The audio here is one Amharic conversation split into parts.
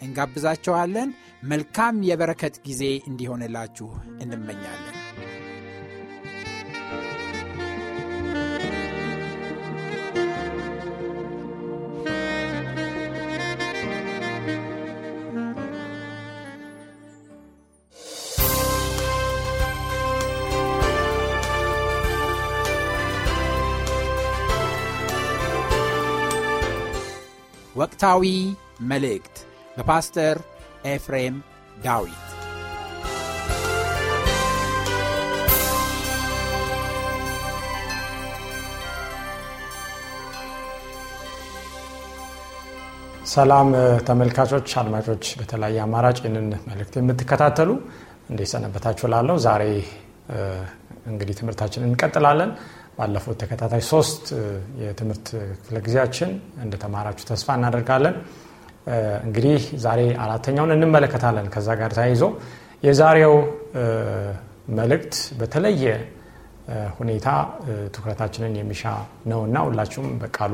እንጋብዛችኋለን። መልካም የበረከት ጊዜ እንዲሆንላችሁ እንመኛለን። ወቅታዊ መልእክት በፓስተር ኤፍሬም ዳዊት ሰላም ተመልካቾች፣ አድማጮች በተለያየ አማራጭ ይህንን መልእክት የምትከታተሉ እንዴት ሰነበታችሁ? ላለው ዛሬ እንግዲህ ትምህርታችንን እንቀጥላለን። ባለፉት ተከታታይ ሶስት የትምህርት ክፍለ ጊዜያችን እንደተማራችሁ ተስፋ እናደርጋለን። እንግዲህ ዛሬ አራተኛውን እንመለከታለን። ከዛ ጋር ተያይዞ የዛሬው መልእክት በተለየ ሁኔታ ትኩረታችንን የሚሻ ነውና ሁላችሁም በቃሉ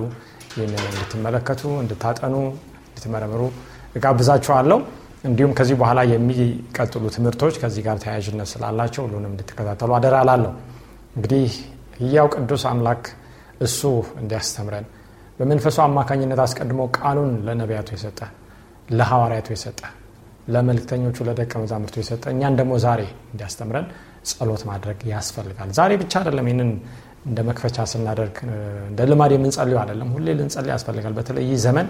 ይህንን እንድትመለከቱ፣ እንድታጠኑ፣ እንድትመረምሩ እጋብዛችኋለሁ። እንዲሁም ከዚህ በኋላ የሚቀጥሉ ትምህርቶች ከዚህ ጋር ተያያዥነት ስላላቸው ሁሉንም እንድትከታተሉ አደራ ላለሁ። እንግዲህ ህያው ቅዱስ አምላክ እሱ እንዲያስተምረን በመንፈሱ አማካኝነት አስቀድሞ ቃሉን ለነቢያቱ የሰጠ ለሐዋርያቱ የሰጠ ለመልክተኞቹ ለደቀ መዛሙርቱ የሰጠ እኛን ደግሞ ዛሬ እንዲያስተምረን ጸሎት ማድረግ ያስፈልጋል። ዛሬ ብቻ አይደለም ይህንን እንደ መክፈቻ ስናደርግ እንደ ልማድ የምንጸልዩ አይደለም፣ ሁሌ ልንጸልይ ያስፈልጋል። በተለይ ይህ ዘመን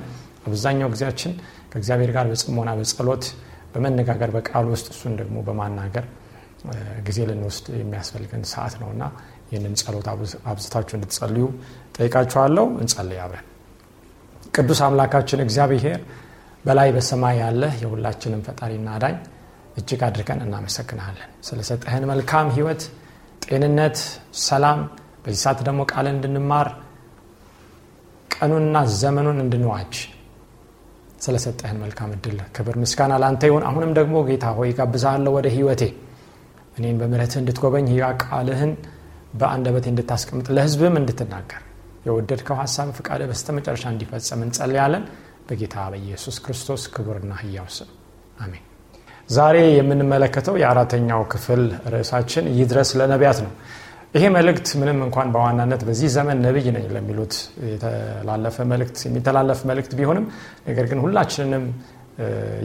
አብዛኛው ጊዜያችን ከእግዚአብሔር ጋር በጽሞና በጸሎት በመነጋገር በቃሉ ውስጥ እሱን ደግሞ በማናገር ጊዜ ልንወስድ የሚያስፈልገን ሰዓት ነውና ይህንን ጸሎት አብዝታችሁ እንድትጸልዩ ጠይቃችኋለሁ። እንጸልይ አብረን። ቅዱስ አምላካችን እግዚአብሔር በላይ በሰማይ ያለ የሁላችንም ፈጣሪና አዳኝ እጅግ አድርገን እናመሰግናለን ስለሰጠህን መልካም ህይወት፣ ጤንነት፣ ሰላም በዚህ ሰዓት ደግሞ ቃልን እንድንማር ቀኑንና ዘመኑን እንድንዋጅ ስለሰጠህን መልካም እድል ክብር ምስጋና ለአንተ ይሁን። አሁንም ደግሞ ጌታ ሆይ ጋብዛለሁ ወደ ህይወቴ እኔን በምረትህ እንድትጎበኝ ያ ቃልህን በአንደበቴ እንድታስቀምጥ ለህዝብም እንድትናገር የወደድከው ሀሳብ ፍቃደ በስተመጨረሻ እንዲፈጸም እንጸልያለን። በጌታ በኢየሱስ ክርስቶስ ክቡርና ህያው ስም አሜን። ዛሬ የምንመለከተው የአራተኛው ክፍል ርዕሳችን ይድረስ ለነቢያት ነው። ይሄ መልእክት ምንም እንኳን በዋናነት በዚህ ዘመን ነቢይ ነኝ ለሚሉት የተላለፈ መልእክት የሚተላለፍ መልእክት ቢሆንም ነገር ግን ሁላችንንም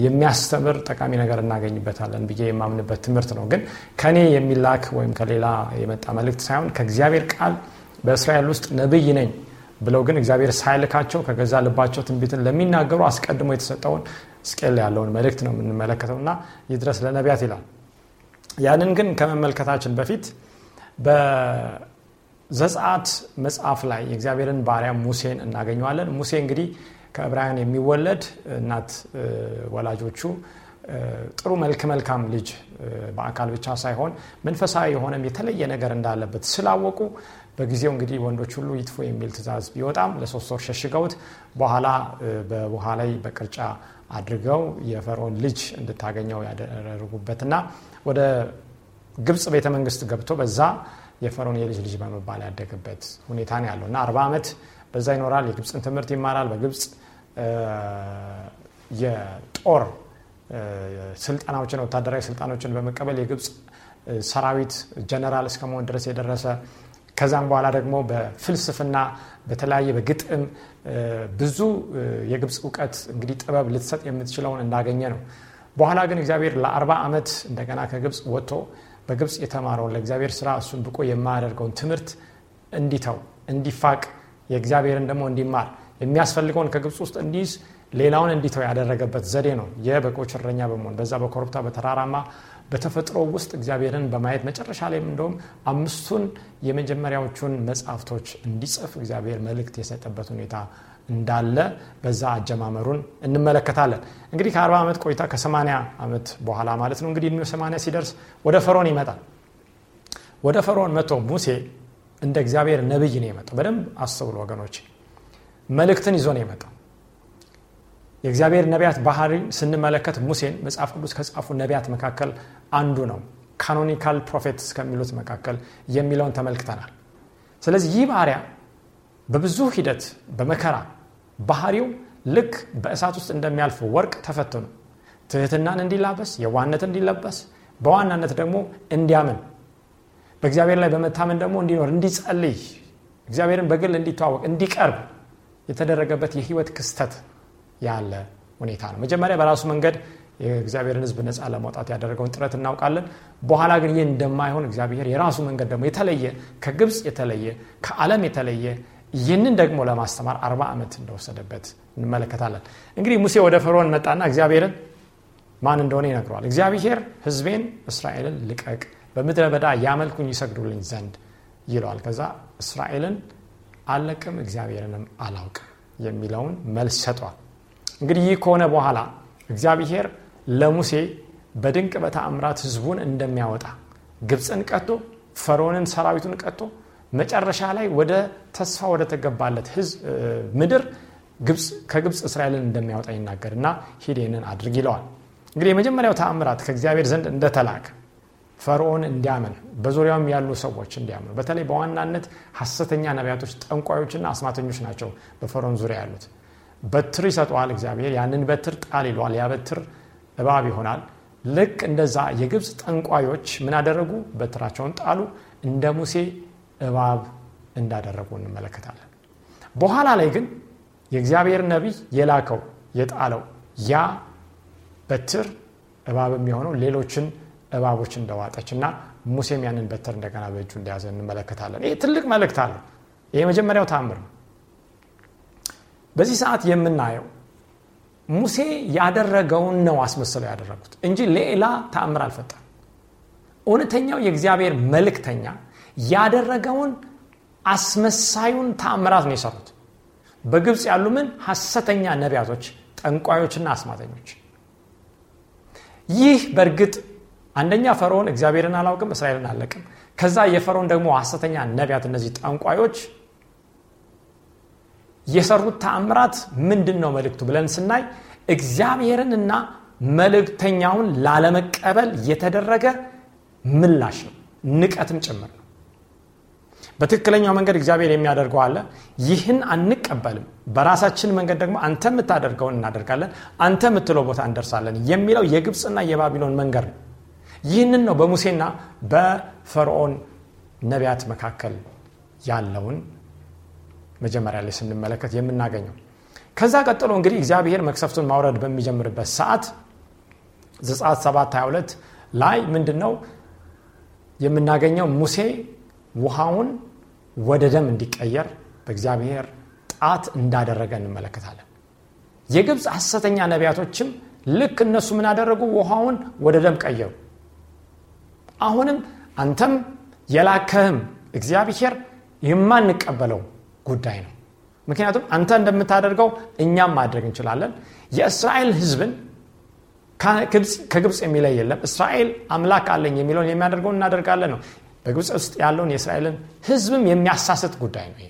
የሚያስተምር ጠቃሚ ነገር እናገኝበታለን ብዬ የማምንበት ትምህርት ነው። ግን ከኔ የሚላክ ወይም ከሌላ የመጣ መልእክት ሳይሆን ከእግዚአብሔር ቃል በእስራኤል ውስጥ ነብይ ነኝ ብለው ግን እግዚአብሔር ሳይልካቸው ከገዛ ልባቸው ትንቢትን ለሚናገሩ አስቀድሞ የተሰጠውን ስቄል ያለውን መልእክት ነው የምንመለከተው እና ይድረስ ለነቢያት ይላል። ያንን ግን ከመመልከታችን በፊት በዘጸአት መጽሐፍ ላይ የእግዚአብሔርን ባሪያ ሙሴን እናገኘዋለን። ሙሴ እንግዲህ ከዕብራውያን የሚወለድ እናት ወላጆቹ ጥሩ መልክ መልካም ልጅ በአካል ብቻ ሳይሆን መንፈሳዊ የሆነም የተለየ ነገር እንዳለበት ስላወቁ በጊዜው እንግዲህ ወንዶች ሁሉ ይጥፉ የሚል ትእዛዝ ቢወጣም ለሶስት ወር ሸሽገውት በኋላ በውሃ ላይ በቅርጫ አድርገው የፈርዖን ልጅ እንድታገኘው ያደረጉበትና ወደ ግብፅ ቤተ መንግስት ገብቶ በዛ የፈርዖን የልጅ ልጅ በመባል ያደገበት ሁኔታ ነው ያለው እና አርባ ዓመት በዛ ይኖራል። የግብፅን ትምህርት ይማራል። በግብፅ የጦር ስልጠናዎችን ወታደራዊ ስልጣኖችን በመቀበል የግብፅ ሰራዊት ጀነራል እስከመሆን ድረስ የደረሰ ከዛም በኋላ ደግሞ በፍልስፍና በተለያየ በግጥም ብዙ የግብፅ እውቀት እንግዲህ ጥበብ ልትሰጥ የምትችለውን እንዳገኘ ነው። በኋላ ግን እግዚአብሔር ለአርባ ዓመት እንደገና ከግብፅ ወጥቶ በግብፅ የተማረውን ለእግዚአብሔር ስራ እሱን ብቆ የማያደርገውን ትምህርት እንዲተው እንዲፋቅ የእግዚአብሔርን ደግሞ እንዲማር የሚያስፈልገውን ከግብፅ ውስጥ እንዲይዝ ሌላውን እንዲተው ያደረገበት ዘዴ ነው። የበጎች እረኛ በመሆን በዛ በኮረብታ በተራራማ በተፈጥሮ ውስጥ እግዚአብሔርን በማየት መጨረሻ ላይም እንደውም አምስቱን የመጀመሪያዎቹን መጽሐፍቶች እንዲጽፍ እግዚአብሔር መልእክት የሰጠበት ሁኔታ እንዳለ በዛ አጀማመሩን እንመለከታለን። እንግዲህ ከ40 ዓመት ቆይታ ከ80 ዓመት በኋላ ማለት ነው እንግዲህ 80 ሲደርስ ወደ ፈርዖን ይመጣል። ወደ ፈርዖን መጥቶ ሙሴ እንደ እግዚአብሔር ነብይ ነው የመጣው። በደንብ አስተውሉ ወገኖች፣ መልእክትን ይዞ ነው የመጣው። የእግዚአብሔር ነቢያት ባህሪ ስንመለከት ሙሴን መጽሐፍ ቅዱስ ከጻፉ ነቢያት መካከል አንዱ ነው። canonical prophets ከሚሉት መካከል የሚለውን ተመልክተናል። ስለዚህ ይህ ባህሪያ በብዙ ሂደት በመከራ ባህሪው ልክ በእሳት ውስጥ እንደሚያልፍ ወርቅ ተፈትኑ ትህትናን እንዲላበስ የዋነት እንዲለበስ በዋናነት ደግሞ እንዲያምን በእግዚአብሔር ላይ በመታመን ደግሞ እንዲኖር እንዲጸልይ እግዚአብሔርን በግል እንዲተዋወቅ እንዲቀርብ የተደረገበት የህይወት ክስተት ያለ ሁኔታ ነው። መጀመሪያ በራሱ መንገድ የእግዚአብሔርን ህዝብ ነፃ ለማውጣት ያደረገውን ጥረት እናውቃለን። በኋላ ግን ይህ እንደማይሆን እግዚአብሔር የራሱ መንገድ ደግሞ የተለየ ከግብፅ የተለየ ከዓለም የተለየ ይህንን ደግሞ ለማስተማር አርባ ዓመት እንደወሰደበት እንመለከታለን። እንግዲህ ሙሴ ወደ ፈርዖን መጣና እግዚአብሔርን ማን እንደሆነ ይነግረዋል። እግዚአብሔር ህዝቤን እስራኤልን ልቀቅ፣ በምድረ በዳ ያመልኩኝ ይሰግዱልኝ ዘንድ ይለዋል። ከዛ እስራኤልን አለቅም እግዚአብሔርንም አላውቅም የሚለውን መልስ ሰጧል። እንግዲህ ይህ ከሆነ በኋላ እግዚአብሔር ለሙሴ በድንቅ በተአምራት ህዝቡን እንደሚያወጣ ግብፅን ቀጦ ፈርዖንን ሰራዊቱን ቀጦ መጨረሻ ላይ ወደ ተስፋ ወደ ተገባለት ምድር ከግብፅ እስራኤልን እንደሚያወጣ ይናገር እና ሂድ አድርግ ይለዋል። እንግዲህ የመጀመሪያው ተአምራት ከእግዚአብሔር ዘንድ እንደተላከ ፈርዖን እንዲያምን በዙሪያውም ያሉ ሰዎች እንዲያምኑ በተለይ በዋናነት ሐሰተኛ ነቢያቶች፣ ጠንቋዮችና አስማተኞች ናቸው በፈርዖን ዙሪያ ያሉት። በትር ይሰጠዋል እግዚአብሔር። ያንን በትር ጣል ይለዋል። ያ በትር እባብ ይሆናል። ልክ እንደዛ የግብፅ ጠንቋዮች ምን አደረጉ? በትራቸውን ጣሉ። እንደ ሙሴ እባብ እንዳደረጉ እንመለከታለን። በኋላ ላይ ግን የእግዚአብሔር ነቢይ የላከው የጣለው ያ በትር እባብ የሚሆነው ሌሎችን እባቦች እንደዋጠች እና ሙሴም ያንን በትር እንደገና በእጁ እንደያዘ እንመለከታለን። ይህ ትልቅ መልእክት አለው። የመጀመሪያው ታምር ነው። በዚህ ሰዓት የምናየው ሙሴ ያደረገውን ነው አስመስለው ያደረጉት እንጂ ሌላ ተአምር አልፈጠም። እውነተኛው የእግዚአብሔር መልእክተኛ ያደረገውን አስመሳዩን ተአምራት ነው የሰሩት። በግብፅ ያሉ ምን ሐሰተኛ ነቢያቶች፣ ጠንቋዮችና አስማተኞች። ይህ በእርግጥ አንደኛ ፈርዖን እግዚአብሔርን አላውቅም እስራኤልን አለቅም። ከዛ የፈርዖን ደግሞ ሐሰተኛ ነቢያት እነዚህ ጠንቋዮች የሰሩት ተአምራት ምንድን ነው መልእክቱ ብለን ስናይ እግዚአብሔርንና መልእክተኛውን ላለመቀበል የተደረገ ምላሽ ነው፣ ንቀትም ጭምር ነው። በትክክለኛው መንገድ እግዚአብሔር የሚያደርገው አለ። ይህን አንቀበልም፣ በራሳችን መንገድ ደግሞ አንተ የምታደርገውን እናደርጋለን፣ አንተ የምትለው ቦታ እንደርሳለን የሚለው የግብፅና የባቢሎን መንገድ ነው። ይህንን ነው በሙሴና በፈርዖን ነቢያት መካከል ያለውን መጀመሪያ ላይ ስንመለከት የምናገኘው። ከዛ ቀጥሎ እንግዲህ እግዚአብሔር መክሰፍቱን ማውረድ በሚጀምርበት ሰዓት ዘጸአት 7 22 ላይ ምንድን ነው የምናገኘው? ሙሴ ውሃውን ወደ ደም እንዲቀየር በእግዚአብሔር ጣት እንዳደረገ እንመለከታለን። የግብፅ ሐሰተኛ ነቢያቶችም ልክ እነሱ ምን አደረጉ? ውሃውን ወደ ደም ቀየሩ። አሁንም አንተም የላከህም እግዚአብሔር የማንቀበለው ጉዳይ ነው። ምክንያቱም አንተ እንደምታደርገው እኛም ማድረግ እንችላለን። የእስራኤል ህዝብን ከግብፅ የሚለይ የለም። እስራኤል አምላክ አለኝ የሚለውን የሚያደርገውን እናደርጋለን ነው። በግብፅ ውስጥ ያለውን የእስራኤልን ህዝብም የሚያሳስት ጉዳይ ነው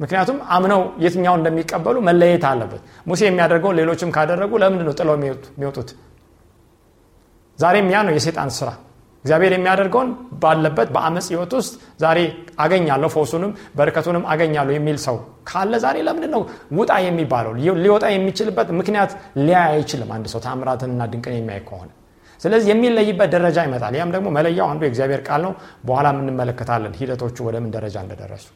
ምክንያቱም አምነው የትኛው እንደሚቀበሉ መለየት አለበት። ሙሴ የሚያደርገው ሌሎችም ካደረጉ ለምንድን ነው ጥለው የሚወጡት? ዛሬም ያ ነው የሴጣን ስራ። እግዚአብሔር የሚያደርገውን ባለበት በአመፅ ህይወት ውስጥ ዛሬ አገኛለሁ ፈውሱንም በረከቱንም አገኛለሁ የሚል ሰው ካለ ዛሬ ለምንድን ነው ውጣ የሚባለው? ሊወጣ የሚችልበት ምክንያት ሊያይ አይችልም። አንድ ሰው ታምራትንና ድንቅን የሚያይ ከሆነ ስለዚህ የሚለይበት ደረጃ ይመጣል ያም ደግሞ መለያው አንዱ የእግዚአብሔር ቃል ነው በኋላ የምንመለከታለን ሂደቶቹ ወደምን ደረጃ እንደደረሱ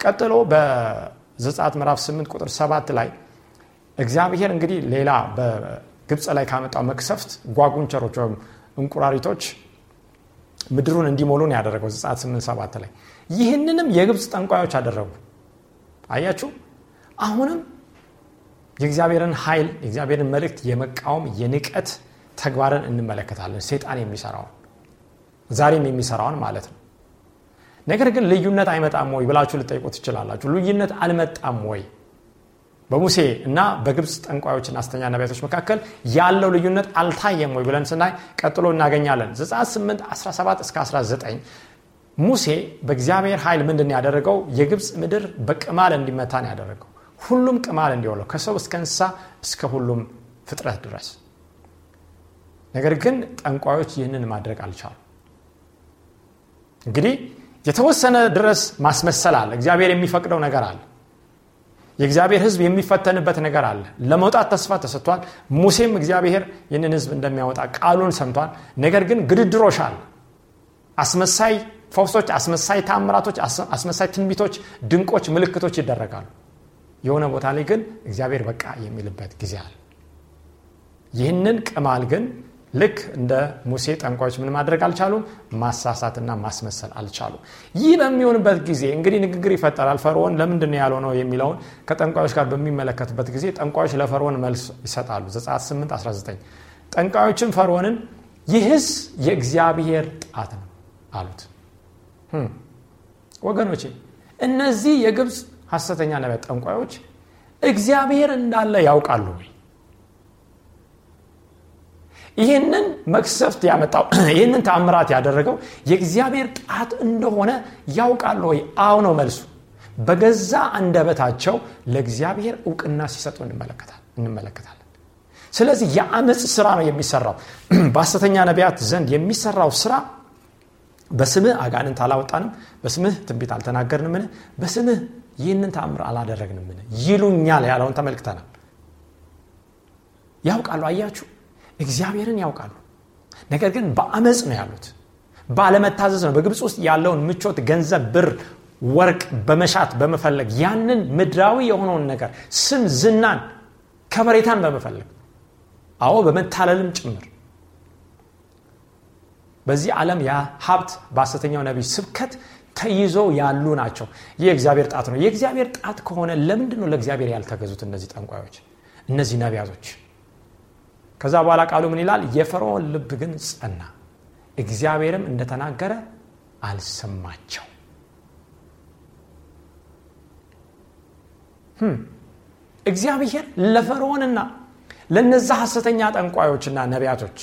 ቀጥሎ በዘጻት ምዕራፍ 8 ቁጥር 7 ላይ እግዚአብሔር እንግዲህ ሌላ በግብፅ ላይ ካመጣው መክሰፍት ጓጉንቸሮች ወይም እንቁራሪቶች ምድሩን እንዲሞሉን ያደረገው ዘጻት 8 7 ላይ። ይህንንም የግብፅ ጠንቋዮች አደረጉ። አያችሁ? አሁንም የእግዚአብሔርን ኃይል የእግዚአብሔርን መልእክት የመቃወም የንቀት ተግባርን እንመለከታለን። ሴጣን የሚሰራውን ዛሬም የሚሰራውን ማለት ነው። ነገር ግን ልዩነት አይመጣም ወይ ብላችሁ ልጠይቁ ትችላላችሁ። ልዩነት አልመጣም ወይ በሙሴ እና በግብፅ ጠንቋዮችና አስተኛ ነቢያቶች መካከል ያለው ልዩነት አልታየም ወይ ብለን ስናይ ቀጥሎ እናገኛለን። ዘጻት 8 17 እስከ 19 ሙሴ በእግዚአብሔር ኃይል ምንድን ያደረገው? የግብፅ ምድር በቅማል እንዲመታን ያደረገው። ሁሉም ቅማል እንዲወለው ከሰው እስከ እንስሳ እስከ ሁሉም ፍጥረት ድረስ። ነገር ግን ጠንቋዮች ይህንን ማድረግ አልቻሉ እንግዲህ የተወሰነ ድረስ ማስመሰል አለ። እግዚአብሔር የሚፈቅደው ነገር አለ የእግዚአብሔር ህዝብ የሚፈተንበት ነገር አለ። ለመውጣት ተስፋ ተሰጥቷል። ሙሴም እግዚአብሔር ይህንን ህዝብ እንደሚያወጣ ቃሉን ሰምቷል። ነገር ግን ግድድሮሽ አለ አስመሳይ ፈውሶች አስመሳይ ታምራቶች አስመሳይ ትንቢቶች ድንቆች ምልክቶች ይደረጋሉ። የሆነ ቦታ ላይ ግን እግዚአብሔር በቃ የሚልበት ጊዜ አለ። ይህንን ቅማል ግን ልክ እንደ ሙሴ ጠንቋዮች ምን ማድረግ አልቻሉም? ማሳሳትና ማስመሰል አልቻሉም። ይህ በሚሆንበት ጊዜ እንግዲህ ንግግር ይፈጠራል። ፈርዖን ለምንድን ያለው ነው የሚለውን ከጠንቋዮች ጋር በሚመለከትበት ጊዜ ጠንቋዮች ለፈርዖን መልስ ይሰጣሉ። ዘጻት 8 19 ጠንቋዮችን ፈርዖንን ይህስ የእግዚአብሔር ጣት ነው አሉት። ወገኖቼ እነዚህ የግብፅ ሐሰተኛ ነቢያት ጠንቋዮች። እግዚአብሔር እንዳለ ያውቃሉ ይህንን መክሰፍት ያመጣው ይህንን ተአምራት ያደረገው የእግዚአብሔር ጣት እንደሆነ ያውቃሉ ወይ? አው ነው መልሱ። በገዛ አንደበታቸው ለእግዚአብሔር እውቅና ሲሰጡ እንመለከታለን። ስለዚህ የአመፅ ስራ ነው የሚሰራው። በሐሰተኛ ነቢያት ዘንድ የሚሰራው ስራ በስምህ አጋንንት አላወጣንም በስምህ ትንቢት አልተናገርንምን በስምህ ይህንን ተአምር አላደረግንምን ይሉኛል ያለውን ተመልክተናል። ያውቃሉ? አያችሁ እግዚአብሔርን ያውቃሉ። ነገር ግን በአመፅ ነው ያሉት። ባለመታዘዝ ነው። በግብፅ ውስጥ ያለውን ምቾት ገንዘብ ብር ወርቅ በመሻት በመፈለግ ያንን ምድራዊ የሆነውን ነገር ስም ዝናን ከበሬታን በመፈለግ አዎ በመታለልም ጭምር። በዚህ ዓለም ያ ሀብት በሐሰተኛው ነቢይ ስብከት ተይዞ ያሉ ናቸው። የእግዚአብሔር ጣት ነው። የእግዚአብሔር ጣት ከሆነ ለምንድን ነው ለእግዚአብሔር ያልተገዙት እነዚህ ጠንቋዮች? እነዚህ ነቢያቶች ከዛ በኋላ ቃሉ ምን ይላል? የፈርዖን ልብ ግን ጸና። እግዚአብሔርም እንደተናገረ አልሰማቸው። እግዚአብሔር ለፈርዖንና ለነዛ ሐሰተኛ ጠንቋዮችና ነቢያቶች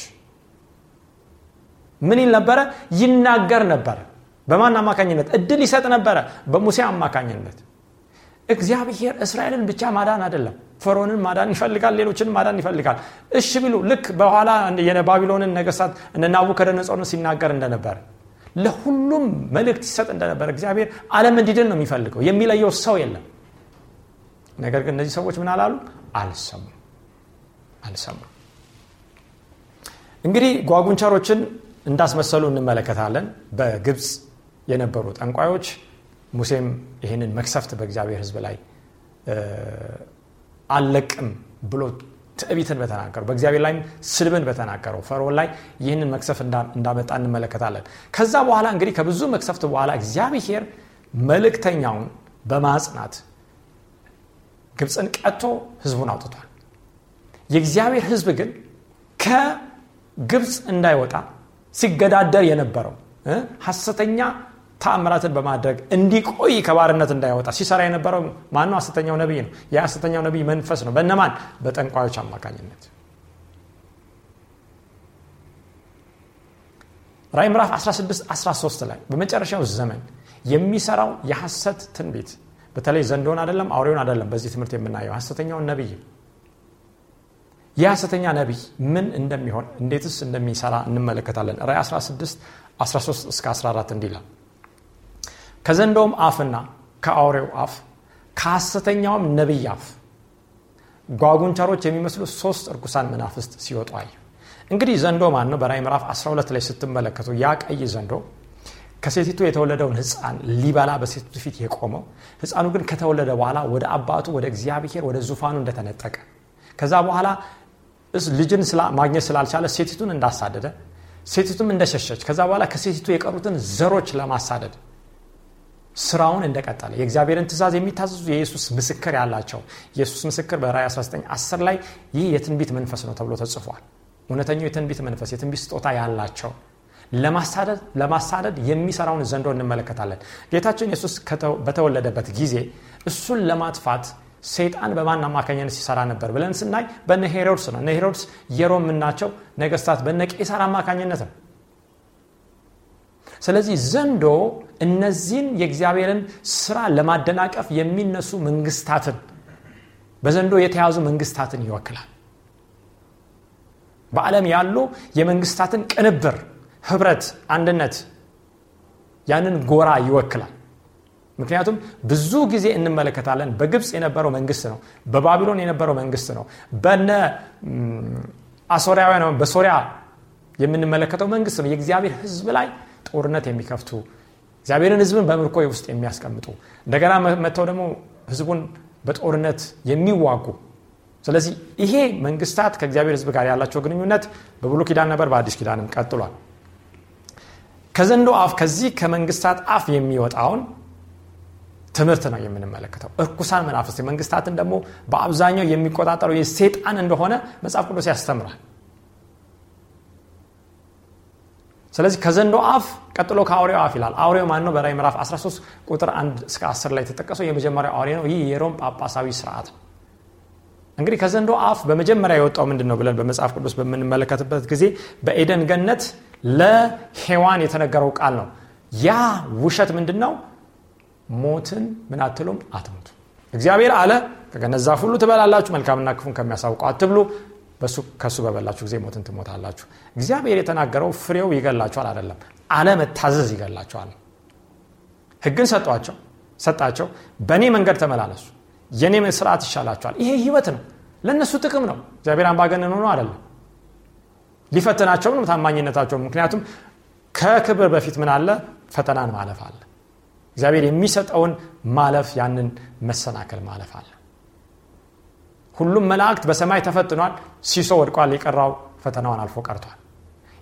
ምን ይል ነበረ? ይናገር ነበረ በማን አማካኝነት? እድል ይሰጥ ነበረ። በሙሴ አማካኝነት እግዚአብሔር እስራኤልን ብቻ ማዳን አይደለም ፈርዖንን ማዳን ይፈልጋል ሌሎችን ማዳን ይፈልጋል። እሺ ቢሉ ልክ በኋላ የባቢሎንን ነገስታት እነ ሲናገር እንደነበረ ለሁሉም መልእክት ይሰጥ እንደነበረ እግዚአብሔር አለም እንዲድን ነው የሚፈልገው የሚለየው ሰው የለም። ነገር ግን እነዚህ ሰዎች ምን አላሉ? አልሰሙ አልሰሙ እንግዲህ ጓጉንቸሮችን እንዳስመሰሉ እንመለከታለን። በግብፅ የነበሩ ጠንቋዮች ሙሴም ይህንን መክሰፍት በእግዚአብሔር ህዝብ ላይ አለቅም ብሎ ትዕቢትን በተናገረው በእግዚአብሔር ላይም ስድብን በተናገረው ፈርዖን ላይ ይህንን መክሰፍ እንዳመጣ እንመለከታለን። ከዛ በኋላ እንግዲህ ከብዙ መክሰፍት በኋላ እግዚአብሔር መልእክተኛውን በማጽናት ግብፅን ቀጥቶ ህዝቡን አውጥቷል። የእግዚአብሔር ህዝብ ግን ከግብፅ እንዳይወጣ ሲገዳደር የነበረው ሐሰተኛ ተአምራትን በማድረግ እንዲቆይ ከባርነት እንዳይወጣ ሲሰራ የነበረው ማነው? ሐሰተኛው ነቢይ ነው። የሐሰተኛው ነቢይ መንፈስ ነው። በነማን በጠንቋዮች አማካኝነት። ራይ ምዕራፍ 16 13 ላይ በመጨረሻው ዘመን የሚሰራው የሐሰት ትንቢት በተለይ ዘንዶን አደለም አውሬውን አደለም በዚህ ትምህርት የምናየው ሐሰተኛውን ነቢይ የሐሰተኛ ነቢይ ምን እንደሚሆን እንዴትስ እንደሚሰራ እንመለከታለን። ራይ 16 13 እስከ 14 እንዲላል ከዘንዶውም አፍና ከአውሬው አፍ ከሐሰተኛውም ነቢይ አፍ። ጓጉንቸሮች የሚመስሉ ሶስት እርኩሳን መናፍስት ሲወጡ አየ። እንግዲህ ዘንዶ ማን ነው? በራይ ምዕራፍ 12 ላይ ስትመለከቱ ያ ቀይ ዘንዶ ከሴቲቱ የተወለደውን ህፃን ሊበላ በሴቲቱ ፊት የቆመው ህፃኑ ግን ከተወለደ በኋላ ወደ አባቱ ወደ እግዚአብሔር ወደ ዙፋኑ እንደተነጠቀ ከዛ በኋላ ልጅን ማግኘት ስላልቻለ ሴቲቱን እንዳሳደደ ሴቲቱም እንደሸሸች ከዛ በኋላ ከሴቲቱ የቀሩትን ዘሮች ለማሳደድ ስራውን እንደቀጠለ የእግዚአብሔርን ትእዛዝ የሚታዘዙ የኢየሱስ ምስክር ያላቸው ኢየሱስ ምስክር በራይ 19 10 ላይ ይህ የትንቢት መንፈስ ነው ተብሎ ተጽፏል። እውነተኛው የትንቢት መንፈስ የትንቢት ስጦታ ያላቸው ለማሳደድ የሚሰራውን ዘንዶ እንመለከታለን። ጌታችን ኢየሱስ በተወለደበት ጊዜ እሱን ለማጥፋት ሰይጣን በማን አማካኝነት ሲሰራ ነበር ብለን ስናይ በነ ሄሮድስ ነው። እነ ሄሮድስ የሮም ምናቸው ነገስታት በነ ቄሳር አማካኝነት ነው ስለዚህ ዘንዶ እነዚህን የእግዚአብሔርን ስራ ለማደናቀፍ የሚነሱ መንግስታትን በዘንዶ የተያዙ መንግስታትን ይወክላል። በዓለም ያሉ የመንግስታትን ቅንብር ህብረት አንድነት ያንን ጎራ ይወክላል። ምክንያቱም ብዙ ጊዜ እንመለከታለን በግብፅ የነበረው መንግስት ነው በባቢሎን የነበረው መንግስት ነው በነ አሶሪያውያን በሶሪያ የምንመለከተው መንግስት ነው። የእግዚአብሔር ህዝብ ላይ ጦርነት የሚከፍቱ እግዚአብሔርን ህዝብን በምርኮ ውስጥ የሚያስቀምጡ እንደገና መጥተው ደግሞ ህዝቡን በጦርነት የሚዋጉ። ስለዚህ ይሄ መንግስታት ከእግዚአብሔር ህዝብ ጋር ያላቸው ግንኙነት በብሉ ኪዳን ነበር በአዲስ ኪዳንም ቀጥሏል። ከዘንዶ አፍ ከዚህ ከመንግስታት አፍ የሚወጣውን ትምህርት ነው የምንመለከተው። እርኩሳን መናፍስት መንግስታትን ደግሞ በአብዛኛው የሚቆጣጠረው የሴጣን እንደሆነ መጽሐፍ ቅዱስ ያስተምራል ስለዚህ ከዘንዶ አፍ ቀጥሎ ከአውሬው አፍ ይላል። አውሬው ማን ነው በራይ ምዕራፍ 13 ቁጥር 1 እስከ 10 ላይ የተጠቀሰው የመጀመሪያው አውሬ ነው። ይህ የሮም ጳጳሳዊ ስርዓት ነው። እንግዲህ ከዘንዶ አፍ በመጀመሪያ የወጣው ምንድን ነው ብለን በመጽሐፍ ቅዱስ በምንመለከትበት ጊዜ በኤደን ገነት ለሔዋን የተነገረው ቃል ነው። ያ ውሸት ምንድን ነው ሞትን ምን አትሉም? አትሞቱ እግዚአብሔር አለ። ከገነት ሁሉ ትበላላችሁ መልካምና ክፉን ከሚያሳውቀው አትብሉ ከእሱ በበላችሁ ጊዜ ሞትን ትሞታላችሁ። እግዚአብሔር የተናገረው ፍሬው ይገላቸዋል አይደለም አለመታዘዝ ይገላቸዋል ህግን ሰጧቸው ሰጣቸው። በእኔ መንገድ ተመላለሱ የእኔ ስርዓት ይሻላቸዋል ይሄ ህይወት ነው ለእነሱ ጥቅም ነው። እግዚአብሔር አምባገነን ሆኖ አይደለም። ሊፈትናቸው ነው ታማኝነታቸው ምክንያቱም ከክብር በፊት ምን አለ? ፈተናን ማለፍ አለ። እግዚአብሔር የሚሰጠውን ማለፍ ያንን መሰናከል ማለፍ አለ ሁሉም መላእክት በሰማይ ተፈትኗል። ሲሶ ወድቋል። የቀራው ፈተናውን አልፎ ቀርቷል።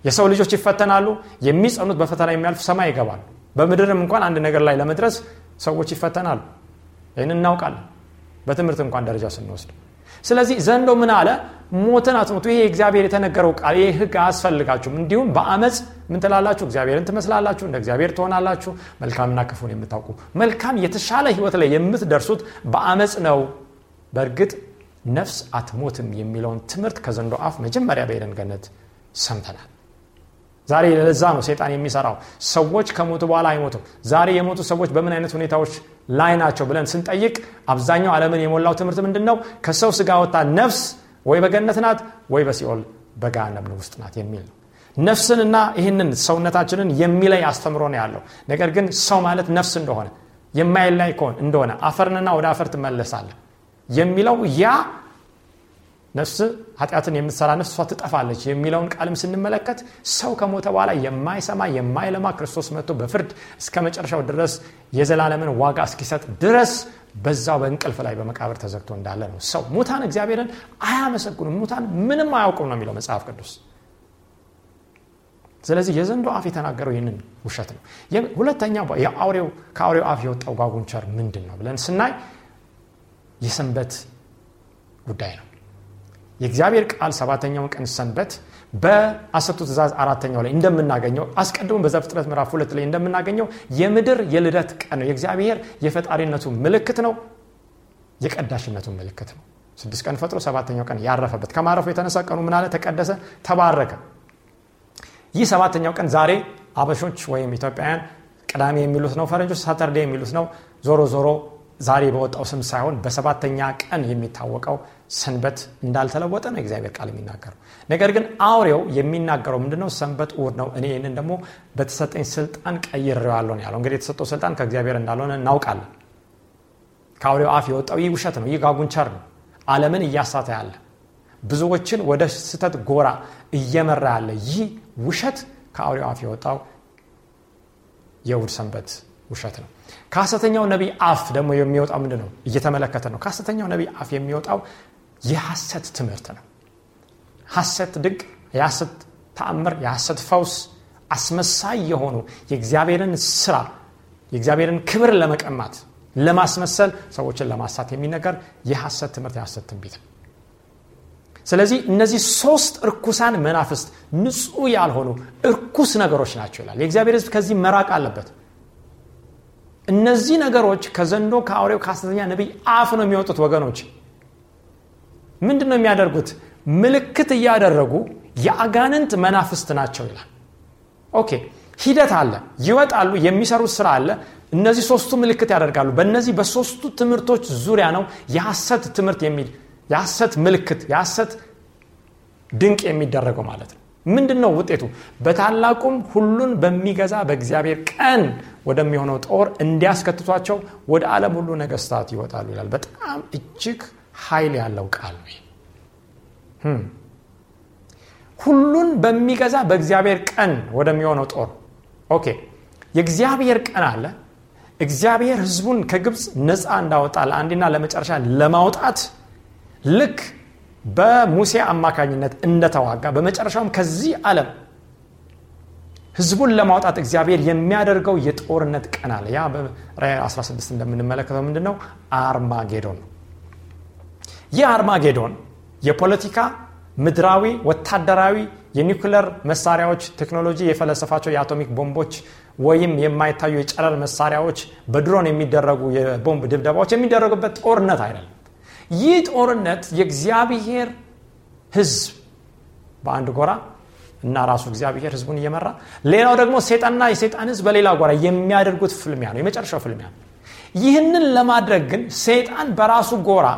የሰው ልጆች ይፈተናሉ። የሚጸኑት በፈተና የሚያልፍ ሰማይ ይገባሉ በምድርም እንኳን አንድ ነገር ላይ ለመድረስ ሰዎች ይፈተናሉ። ይህን እናውቃለን። በትምህርት እንኳን ደረጃ ስንወስድ። ስለዚህ ዘንዶ ምን አለ? ሞትን አትሞቱ ይሄ እግዚአብሔር የተነገረው ቃል ይህ ህግ አያስፈልጋችሁም። እንዲሁም በአመፅ ምን ትላላችሁ? እግዚአብሔርን ትመስላላችሁ እንደ እግዚአብሔር ትሆናላችሁ። መልካምና ክፉን የምታውቁ መልካም የተሻለ ህይወት ላይ የምትደርሱት በአመፅ ነው። በእርግጥ ነፍስ አትሞትም የሚለውን ትምህርት ከዘንዶ አፍ መጀመሪያ በኤደን ገነት ሰምተናል። ዛሬ ለዛ ነው ሴጣን የሚሰራው። ሰዎች ከሞቱ በኋላ አይሞቱም። ዛሬ የሞቱ ሰዎች በምን አይነት ሁኔታዎች ላይ ናቸው ብለን ስንጠይቅ አብዛኛው ዓለምን የሞላው ትምህርት ምንድን ነው ከሰው ስጋ ወጣ ነፍስ ወይ በገነት ናት ወይ በሲኦል በገሃነም ውስጥ ናት የሚል ነው። ነፍስንና ይህንን ሰውነታችንን የሚለይ አስተምሮ ነው ያለው። ነገር ግን ሰው ማለት ነፍስ እንደሆነ የማይላይ ከሆን እንደሆነ አፈርንና ወደ አፈር ትመለሳለ የሚለው ያ ነፍስ ኃጢአትን የምትሰራ ነፍስ እሷ ትጠፋለች የሚለውን ቃልም ስንመለከት ሰው ከሞተ በኋላ የማይሰማ የማይለማ ክርስቶስ መጥቶ በፍርድ እስከ መጨረሻው ድረስ የዘላለምን ዋጋ እስኪሰጥ ድረስ በዛው በእንቅልፍ ላይ በመቃብር ተዘግቶ እንዳለ ነው። ሰው ሙታን እግዚአብሔርን አያመሰግኑም። ሙታን ምንም አያውቁም ነው የሚለው መጽሐፍ ቅዱስ። ስለዚህ የዘንዶ አፍ የተናገረው ይህንን ውሸት ነው። የአውሬው ከአውሬው አፍ የወጣው ጓጉንቸር ምንድን ነው ብለን ስናይ የሰንበት ጉዳይ ነው። የእግዚአብሔር ቃል ሰባተኛውን ቀን ሰንበት በአስርቱ ትእዛዝ አራተኛው ላይ እንደምናገኘው አስቀድሞ በዛ ፍጥረት ምዕራፍ ሁለት ላይ እንደምናገኘው የምድር የልደት ቀን ነው። የእግዚአብሔር የፈጣሪነቱ ምልክት ነው የቀዳሽነቱ ምልክት ነው። ስድስት ቀን ፈጥሮ ሰባተኛው ቀን ያረፈበት። ከማረፉ የተነሳ ቀኑ ምናለ ተቀደሰ ተባረከ። ይህ ሰባተኛው ቀን ዛሬ አበሾች ወይም ኢትዮጵያውያን ቅዳሜ የሚሉት ነው ፈረንጆች ሳተርዴ የሚሉት ነው። ዞሮ ዞሮ ዛሬ በወጣው ስም ሳይሆን በሰባተኛ ቀን የሚታወቀው ሰንበት እንዳልተለወጠ ነው እግዚአብሔር ቃል የሚናገረው። ነገር ግን አውሬው የሚናገረው ምንድነው? ሰንበት እሑድ ነው። እኔ ይህንን ደግሞ በተሰጠኝ ስልጣን ቀይሬዋለሁ ያለው። እንግዲህ የተሰጠው ስልጣን ከእግዚአብሔር እንዳልሆነ እናውቃለን። ከአውሬው አፍ የወጣው ይህ ውሸት ነው ይህ ጋጉንቸር ነው። አለምን እያሳተ ያለ ብዙዎችን ወደ ስህተት ጎራ እየመራ ያለ ይህ ውሸት ከአውሬው አፍ የወጣው የእሁድ ሰንበት ውሸት ነው። ከሐሰተኛው ነቢይ አፍ ደግሞ የሚወጣው ምንድ ነው? እየተመለከተ ነው። ከሐሰተኛው ነቢይ አፍ የሚወጣው የሐሰት ትምህርት ነው። ሐሰት ድንቅ፣ የሐሰት ተአምር፣ የሐሰት ፈውስ፣ አስመሳይ የሆኑ የእግዚአብሔርን ስራ የእግዚአብሔርን ክብር ለመቀማት ለማስመሰል ሰዎችን ለማሳት የሚነገር የሐሰት ትምህርት የሐሰት ትንቢት ነው። ስለዚህ እነዚህ ሶስት እርኩሳን መናፍስት ንጹህ ያልሆኑ እርኩስ ነገሮች ናቸው ይላል። የእግዚአብሔር ህዝብ ከዚህ መራቅ አለበት። እነዚህ ነገሮች ከዘንዶ ከአውሬው ከሐሰተኛ ነቢይ አፍ ነው የሚወጡት። ወገኖች ምንድን ነው የሚያደርጉት? ምልክት እያደረጉ የአጋንንት መናፍስት ናቸው ይላል። okay ሂደት አለ፣ ይወጣሉ፣ የሚሰሩት ስራ አለ። እነዚህ ሶስቱ ምልክት ያደርጋሉ። በእነዚህ በሶስቱ ትምህርቶች ዙሪያ ነው የሐሰት ትምህርት የሚል የሐሰት ምልክት የሐሰት ድንቅ የሚደረገው ማለት ነው። ምንድን ነው ውጤቱ? በታላቁም ሁሉን በሚገዛ በእግዚአብሔር ቀን ወደሚሆነው ጦር እንዲያስከትቷቸው ወደ ዓለም ሁሉ ነገስታት ይወጣሉ ይላል። በጣም እጅግ ኃይል ያለው ቃል ነው። ሁሉን በሚገዛ በእግዚአብሔር ቀን ወደሚሆነው ጦር okay የእግዚአብሔር ቀን አለ እግዚአብሔር ህዝቡን ከግብፅ ነፃ እንዳወጣ ለአንዴና ለመጨረሻ ለማውጣት ልክ በሙሴ አማካኝነት እንደተዋጋ በመጨረሻውም ከዚህ ዓለም ህዝቡን ለማውጣት እግዚአብሔር የሚያደርገው የጦርነት ቀን አለ። ያ በራዕይ 16 እንደምንመለከተው ምንድን ነው አርማጌዶን ነው። ይህ አርማጌዶን የፖለቲካ ምድራዊ ወታደራዊ የኒውክለር መሳሪያዎች ቴክኖሎጂ የፈለሰፋቸው የአቶሚክ ቦምቦች ወይም የማይታዩ የጨረር መሳሪያዎች በድሮን የሚደረጉ የቦምብ ድብደባዎች የሚደረጉበት ጦርነት አይደለም ይህ ጦርነት የእግዚአብሔር ህዝብ በአንድ ጎራ እና ራሱ እግዚአብሔር ህዝቡን እየመራ ሌላው ደግሞ ሴጣንና የሴጣን ህዝብ በሌላ ጎራ የሚያደርጉት ፍልሚያ ነው የመጨረሻው ፍልሚያ ነው። ይህንን ለማድረግ ግን ሴጣን በራሱ ጎራ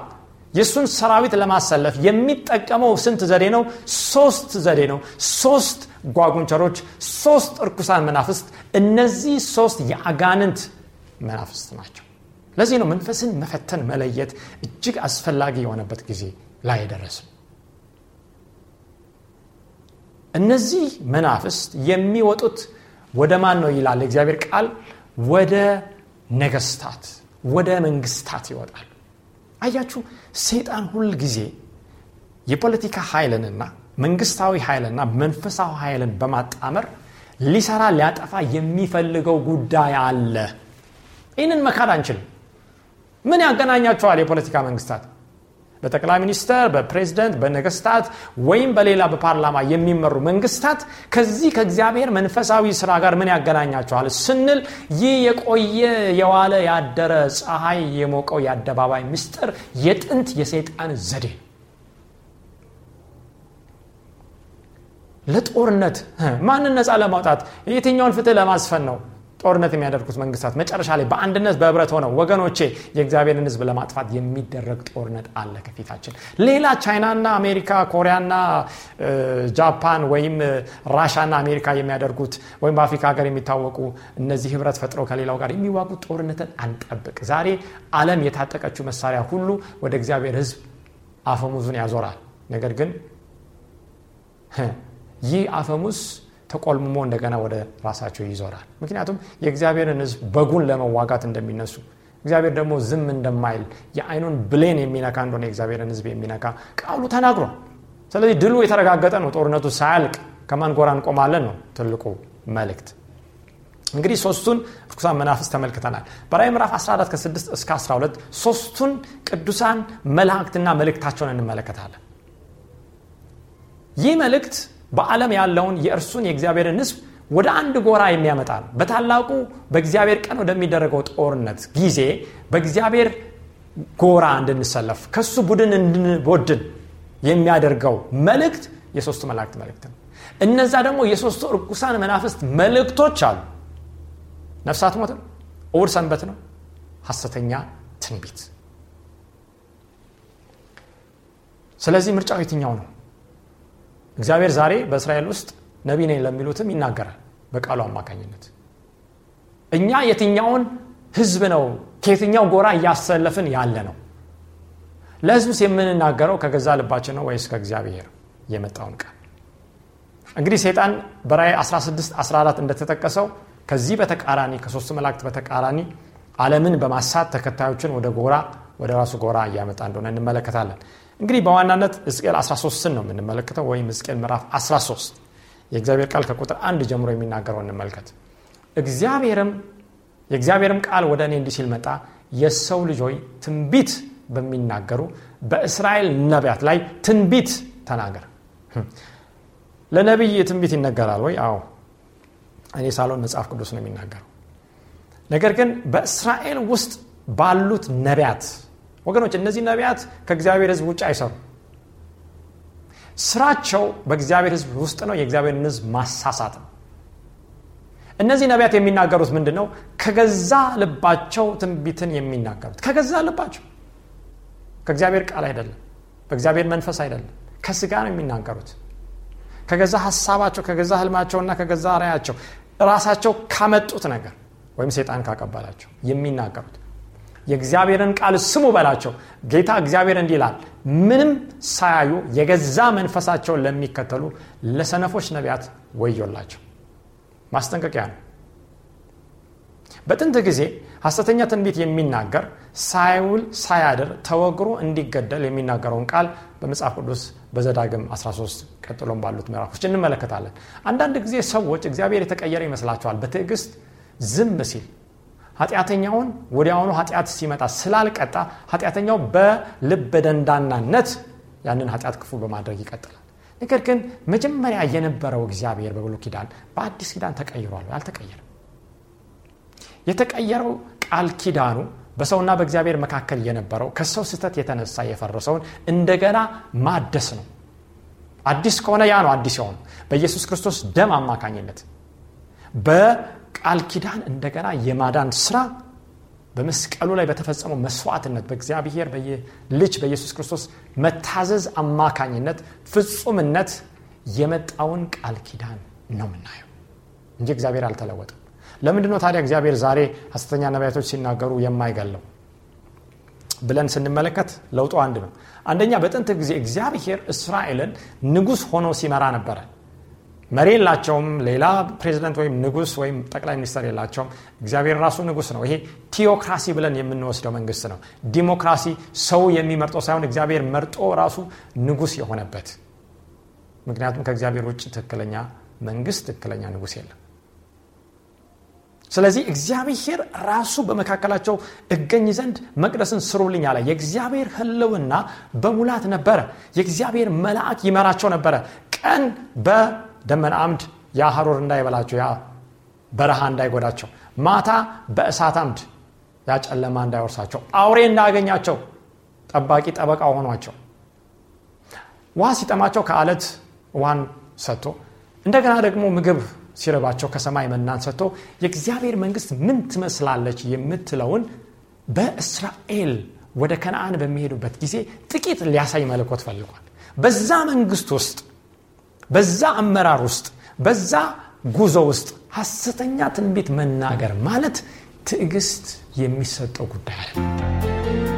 የእሱን ሰራዊት ለማሰለፍ የሚጠቀመው ስንት ዘዴ ነው? ሶስት ዘዴ ነው። ሶስት ጓጉንቸሮች ሶስት እርኩሳን መናፍስት። እነዚህ ሶስት የአጋንንት መናፍስት ናቸው ለዚህ ነው መንፈስን መፈተን መለየት እጅግ አስፈላጊ የሆነበት ጊዜ ላይ ደረስም እነዚህ መናፍስት የሚወጡት ወደ ማን ነው ይላል እግዚአብሔር ቃል? ወደ ነገስታት ወደ መንግስታት ይወጣሉ። አያችሁ ሴጣን ሁል ጊዜ የፖለቲካ ኃይልንና መንግስታዊ ኃይልና መንፈሳዊ ኃይልን በማጣመር ሊሰራ ሊያጠፋ የሚፈልገው ጉዳይ አለ። ይህንን መካድ አንችልም ምን ያገናኛቸዋል የፖለቲካ መንግስታት? በጠቅላይ ሚኒስተር በፕሬዝደንት በነገስታት ወይም በሌላ በፓርላማ የሚመሩ መንግስታት ከዚህ ከእግዚአብሔር መንፈሳዊ ስራ ጋር ምን ያገናኛቸዋል ስንል ይህ የቆየ የዋለ ያደረ ፀሐይ የሞቀው የአደባባይ ምስጢር የጥንት የሰይጣን ዘዴ። ለጦርነት ማንን ነፃ ለማውጣት? የትኛውን ፍትህ ለማስፈን ነው ጦርነት የሚያደርጉት መንግስታት መጨረሻ ላይ በአንድነት በህብረት ሆነው ወገኖቼ የእግዚአብሔርን ህዝብ ለማጥፋት የሚደረግ ጦርነት አለ ከፊታችን። ሌላ ቻይናና አሜሪካ ኮሪያና ጃፓን ወይም ራሻና አሜሪካ የሚያደርጉት ወይም በአፍሪካ ሀገር የሚታወቁ እነዚህ ህብረት ፈጥረው ከሌላው ጋር የሚዋጉት ጦርነትን አንጠብቅ። ዛሬ አለም የታጠቀችው መሳሪያ ሁሉ ወደ እግዚአብሔር ህዝብ አፈሙዙን ያዞራል። ነገር ግን ይህ አፈሙዝ ተቆልምሞ እንደገና ወደ ራሳቸው ይዞራል። ምክንያቱም የእግዚአብሔርን ህዝብ በጉን ለመዋጋት እንደሚነሱ እግዚአብሔር ደግሞ ዝም እንደማይል የአይኑን ብሌን የሚነካ እንደሆነ የእግዚአብሔርን ህዝብ የሚነካ ቃሉ ተናግሯል። ስለዚህ ድሉ የተረጋገጠ ነው። ጦርነቱ ሳያልቅ ከማን ጎራ እንቆማለን ነው ትልቁ መልእክት። እንግዲህ ሶስቱን ርኩሳን መናፍስ ተመልክተናል። በራይ ምዕራፍ 14 ከ6 እስከ 12 ሶስቱን ቅዱሳን መላእክትና መልእክታቸውን እንመለከታለን። ይህ መልእክት በዓለም ያለውን የእርሱን የእግዚአብሔርን ህዝብ ወደ አንድ ጎራ የሚያመጣ ነው። በታላቁ በእግዚአብሔር ቀን ወደሚደረገው ጦርነት ጊዜ በእግዚአብሔር ጎራ እንድንሰለፍ ከሱ ቡድን እንድንቦድን የሚያደርገው መልእክት የሶስቱ መላእክት መልእክት ነው። እነዛ ደግሞ የሶስቱ እርኩሳን መናፍስት መልእክቶች አሉ። ነፍሳት ሞት ነው። እውር ሰንበት ነው። ሐሰተኛ ትንቢት። ስለዚህ ምርጫው የትኛው ነው እግዚአብሔር ዛሬ በእስራኤል ውስጥ ነቢ ነኝ ለሚሉትም ይናገራል በቃሉ አማካኝነት እኛ የትኛውን ህዝብ ነው ከየትኛው ጎራ እያሰለፍን ያለ ነው ለህዝብስ የምንናገረው ከገዛ ልባችን ነው ወይስ ከእግዚአብሔር የመጣውን ቃል? እንግዲህ ሴጣን በራይ 16 14 እንደተጠቀሰው ከዚህ በተቃራኒ ከሶስቱ መላእክት በተቃራኒ ዓለምን በማሳት ተከታዮችን ወደ ጎራ ወደ ራሱ ጎራ እያመጣ እንደሆነ እንመለከታለን። እንግዲህ በዋናነት ሕዝቅኤል 13ን ነው የምንመለከተው ወይም ሕዝቅኤል ምዕራፍ 13 የእግዚአብሔር ቃል ከቁጥር አንድ ጀምሮ የሚናገረው እንመልከት። እግዚአብሔርም የእግዚአብሔርም ቃል ወደ እኔ እንዲህ ሲል መጣ፣ የሰው ልጆይ ትንቢት በሚናገሩ በእስራኤል ነቢያት ላይ ትንቢት ተናገር። ለነቢይ ትንቢት ይነገራል ወይ? አዎ እኔ ሳሎን መጽሐፍ ቅዱስ ነው የሚናገረው። ነገር ግን በእስራኤል ውስጥ ባሉት ነቢያት ወገኖች፣ እነዚህ ነቢያት ከእግዚአብሔር ሕዝብ ውጭ አይሰሩ። ስራቸው በእግዚአብሔር ሕዝብ ውስጥ ነው። የእግዚአብሔርን ሕዝብ ማሳሳት ነው። እነዚህ ነቢያት የሚናገሩት ምንድን ነው? ከገዛ ልባቸው ትንቢትን የሚናገሩት ከገዛ ልባቸው፣ ከእግዚአብሔር ቃል አይደለም፣ በእግዚአብሔር መንፈስ አይደለም፣ ከስጋ ነው የሚናገሩት ከገዛ ሀሳባቸው ከገዛ ህልማቸውና ከገዛ ራያቸው ራሳቸው ካመጡት ነገር ወይም ሴጣን ካቀበላቸው የሚናገሩት የእግዚአብሔርን ቃል ስሙ በላቸው። ጌታ እግዚአብሔር እንዲህ ይላል፣ ምንም ሳያዩ የገዛ መንፈሳቸውን ለሚከተሉ ለሰነፎች ነቢያት ወዮላቸው። ማስጠንቀቂያ ነው። በጥንት ጊዜ ሐሰተኛ ትንቢት የሚናገር ሳይውል ሳያድር ተወግሮ እንዲገደል የሚናገረውን ቃል በመጽሐፍ ቅዱስ በዘዳግም 13 ቀጥሎም ባሉት ምዕራፎች እንመለከታለን። አንዳንድ ጊዜ ሰዎች እግዚአብሔር የተቀየረ ይመስላቸዋል። በትዕግስት ዝም ሲል ኃጢአተኛውን ወዲያውኑ ኃጢአት ሲመጣ ስላልቀጣ ኃጢአተኛው በልብ ደንዳናነት ያንን ኃጢአት ክፉ በማድረግ ይቀጥላል። ነገር ግን መጀመሪያ የነበረው እግዚአብሔር በብሉይ ኪዳን በአዲስ ኪዳን ተቀይሯል። አልተቀየረም። የተቀየረው ቃል ኪዳኑ በሰውና በእግዚአብሔር መካከል የነበረው ከሰው ስህተት የተነሳ የፈረሰውን እንደገና ማደስ ነው። አዲስ ከሆነ ያ ነው አዲስ የሆኑ በኢየሱስ ክርስቶስ ደም አማካኝነት በቃል ኪዳን እንደገና የማዳን ስራ በመስቀሉ ላይ በተፈጸመው መስዋዕትነት በእግዚአብሔር ልጅ በኢየሱስ ክርስቶስ መታዘዝ አማካኝነት ፍጹምነት የመጣውን ቃል ኪዳን ነው የምናየው እንጂ እግዚአብሔር አልተለወጠም። ለምንድ ነው ታዲያ እግዚአብሔር ዛሬ ሐሰተኛ ነቢያቶች ሲናገሩ የማይገለው ብለን ስንመለከት ለውጡ አንድ ነው። አንደኛ በጥንት ጊዜ እግዚአብሔር እስራኤልን ንጉሥ ሆኖ ሲመራ ነበረ። መሪ የላቸውም። ሌላ ፕሬዚደንት ወይም ንጉስ ወይም ጠቅላይ ሚኒስትር የላቸውም። እግዚአብሔር ራሱ ንጉስ ነው። ይሄ ቲዮክራሲ ብለን የምንወስደው መንግስት ነው። ዲሞክራሲ ሰው የሚመርጠው ሳይሆን እግዚአብሔር መርጦ ራሱ ንጉስ የሆነበት ምክንያቱም ከእግዚአብሔር ውጭ ትክክለኛ መንግስት፣ ትክክለኛ ንጉስ የለም። ስለዚህ እግዚአብሔር ራሱ በመካከላቸው እገኝ ዘንድ መቅደስን ስሩልኝ አለ። የእግዚአብሔር ህልውና በሙላት ነበረ። የእግዚአብሔር መልአክ ይመራቸው ነበረ። ቀን በደመና አምድ ያ ሀሮር እንዳይበላቸው፣ ያ በረሃ እንዳይጎዳቸው፣ ማታ በእሳት አምድ ያ ጨለማ እንዳይወርሳቸው፣ አውሬ እንዳያገኛቸው ጠባቂ ጠበቃ ሆኗቸው፣ ውሃ ሲጠማቸው ከአለት ውሃን ሰጥቶ እንደገና ደግሞ ምግብ ሲረባቸው ከሰማይ መናን ሰጥቶ የእግዚአብሔር መንግስት ምን ትመስላለች የምትለውን በእስራኤል ወደ ከነአን በሚሄዱበት ጊዜ ጥቂት ሊያሳይ መለኮት ፈልጓል። በዛ መንግስት ውስጥ በዛ አመራር ውስጥ በዛ ጉዞ ውስጥ ሐሰተኛ ትንቢት መናገር ማለት ትዕግስት የሚሰጠው ጉዳይ አለ።